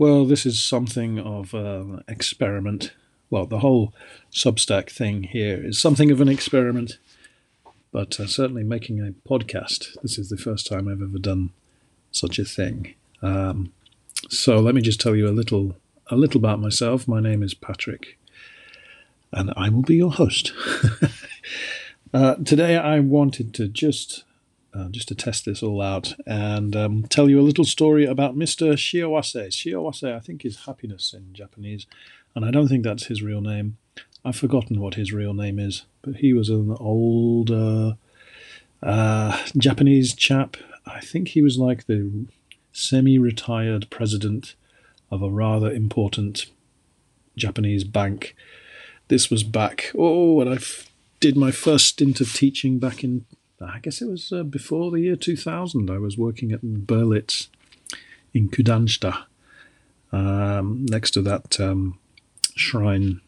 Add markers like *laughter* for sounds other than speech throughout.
Well, this is something of an experiment. Well, the whole Substack thing here is something of an experiment, but uh, certainly making a podcast, this is the first time I've ever done such a thing. Um, so let me just tell you a little, a little about myself. My name is Patrick, and I will be your host. *laughs* uh, today, I wanted to just uh, just to test this all out and um, tell you a little story about Mr. Shiawase. Shiawase, I think, is happiness in Japanese, and I don't think that's his real name. I've forgotten what his real name is, but he was an old uh, uh, Japanese chap. I think he was like the semi retired president of a rather important Japanese bank. This was back, oh, when I f- did my first stint of teaching back in I guess it was uh, before the year 2000. I was working at Berlitz in Kudanshita, um, next to that um, shrine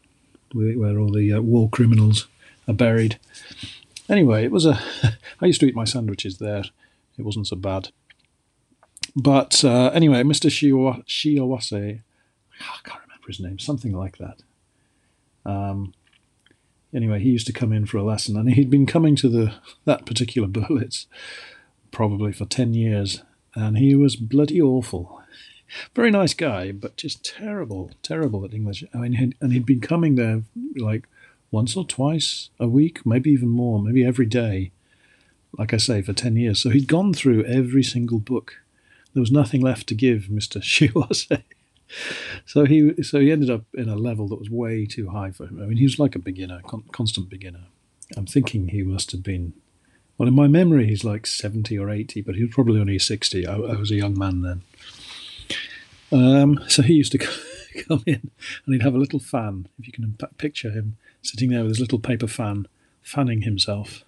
where all the uh, war criminals are buried. Anyway, it was a. *laughs* I used to eat my sandwiches there. It wasn't so bad. But uh, anyway, Mr. Shiawase, I can't remember his name, something like that. Um, anyway, he used to come in for a lesson, and he'd been coming to the that particular Berlitz probably for ten years, and he was bloody awful. Very nice guy, but just terrible, terrible at English. I mean, and he'd been coming there like once or twice a week, maybe even more, maybe every day. Like I say, for ten years. So he'd gone through every single book. There was nothing left to give Mister *laughs* Shiawase so he so he ended up in a level that was way too high for him. I mean, he was like a beginner, con- constant beginner. I'm thinking he must have been. Well, in my memory, he's like 70 or 80, but he was probably only 60. I, I was a young man then. Um, so he used to *laughs* come in and he'd have a little fan. If you can picture him sitting there with his little paper fan, fanning himself.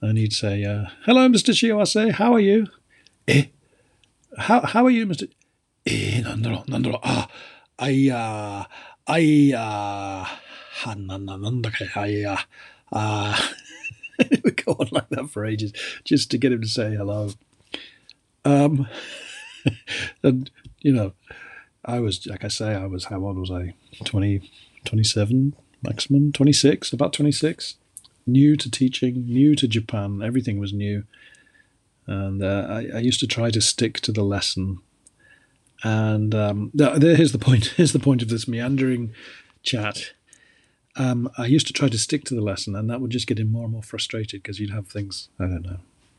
And he'd say, uh, Hello, Mr. Shiawase, how are you? Eh? How, how are you, Mr. えー、なんだろう、なんだろう、あ、あいや、あいや、は、な、な、なんだか、あいや、あ、it *laughs* would go on like that for ages just to get him to say hello. Um, *laughs* and, you know, I was, like I say, I was, how old was I? 20, 27 maximum, 26, about 26. New to teaching, new to Japan, everything was new. And uh, I, I used to try to stick to the lesson and um, here's the point. *laughs* Here's the point of this meandering chat. Um, I used to try to stick to the lesson, and that would just get him more and more frustrated because you'd have things. I don't know.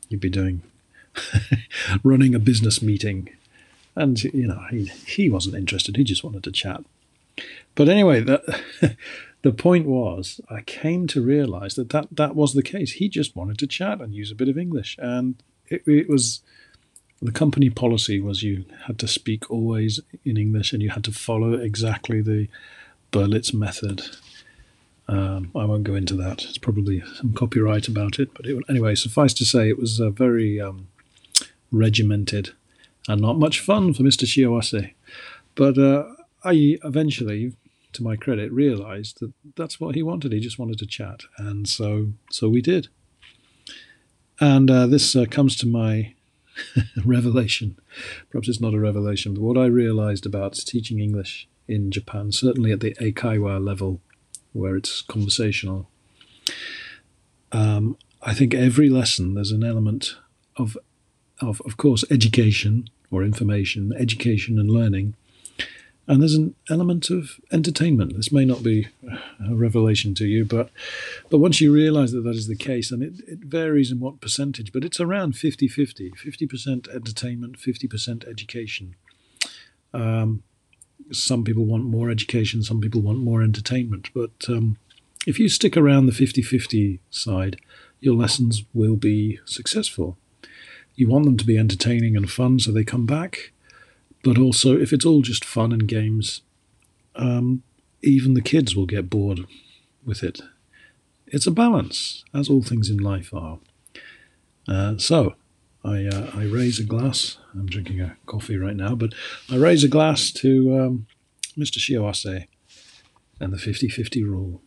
You'd be doing *laughs* running a business meeting, and you know he he wasn't interested. He just wanted to chat. But anyway, the *laughs* the point was, I came to realize that, that that was the case. He just wanted to chat and use a bit of English, and it, it was the company policy was you had to speak always in English and you had to follow exactly the Berlitz method. Um, I won't go into that. It's probably some copyright about it, but it, anyway, suffice to say, it was uh, very um, regimented and not much fun for Mr. Shiawase. But uh, I eventually, to my credit, realised that that's what he wanted. He just wanted to chat, and so so we did. And uh, this uh, comes to my *laughs* revelation. Perhaps it's not a revelation, but what I realized about teaching English in Japan, certainly at the Eikaiwa level, where it's conversational, um, I think every lesson there's an element of, of, of course, education or information, education and learning, and there's an element of entertainment. This may not be a revelation to you, but but once you realize that that is the case, and it, it varies in what percentage, but it's around 50 50 50% entertainment, 50% education. Um, some people want more education, some people want more entertainment, but um, if you stick around the 50 50 side, your lessons will be successful. You want them to be entertaining and fun so they come back but also, if it's all just fun and games, um, even the kids will get bored with it. It's a balance, as all things in life are. Uh, so, I, uh, I raise a glass. I'm drinking a coffee right now, but I raise a glass to um, Mr. Shiawase and the 50 50 rule.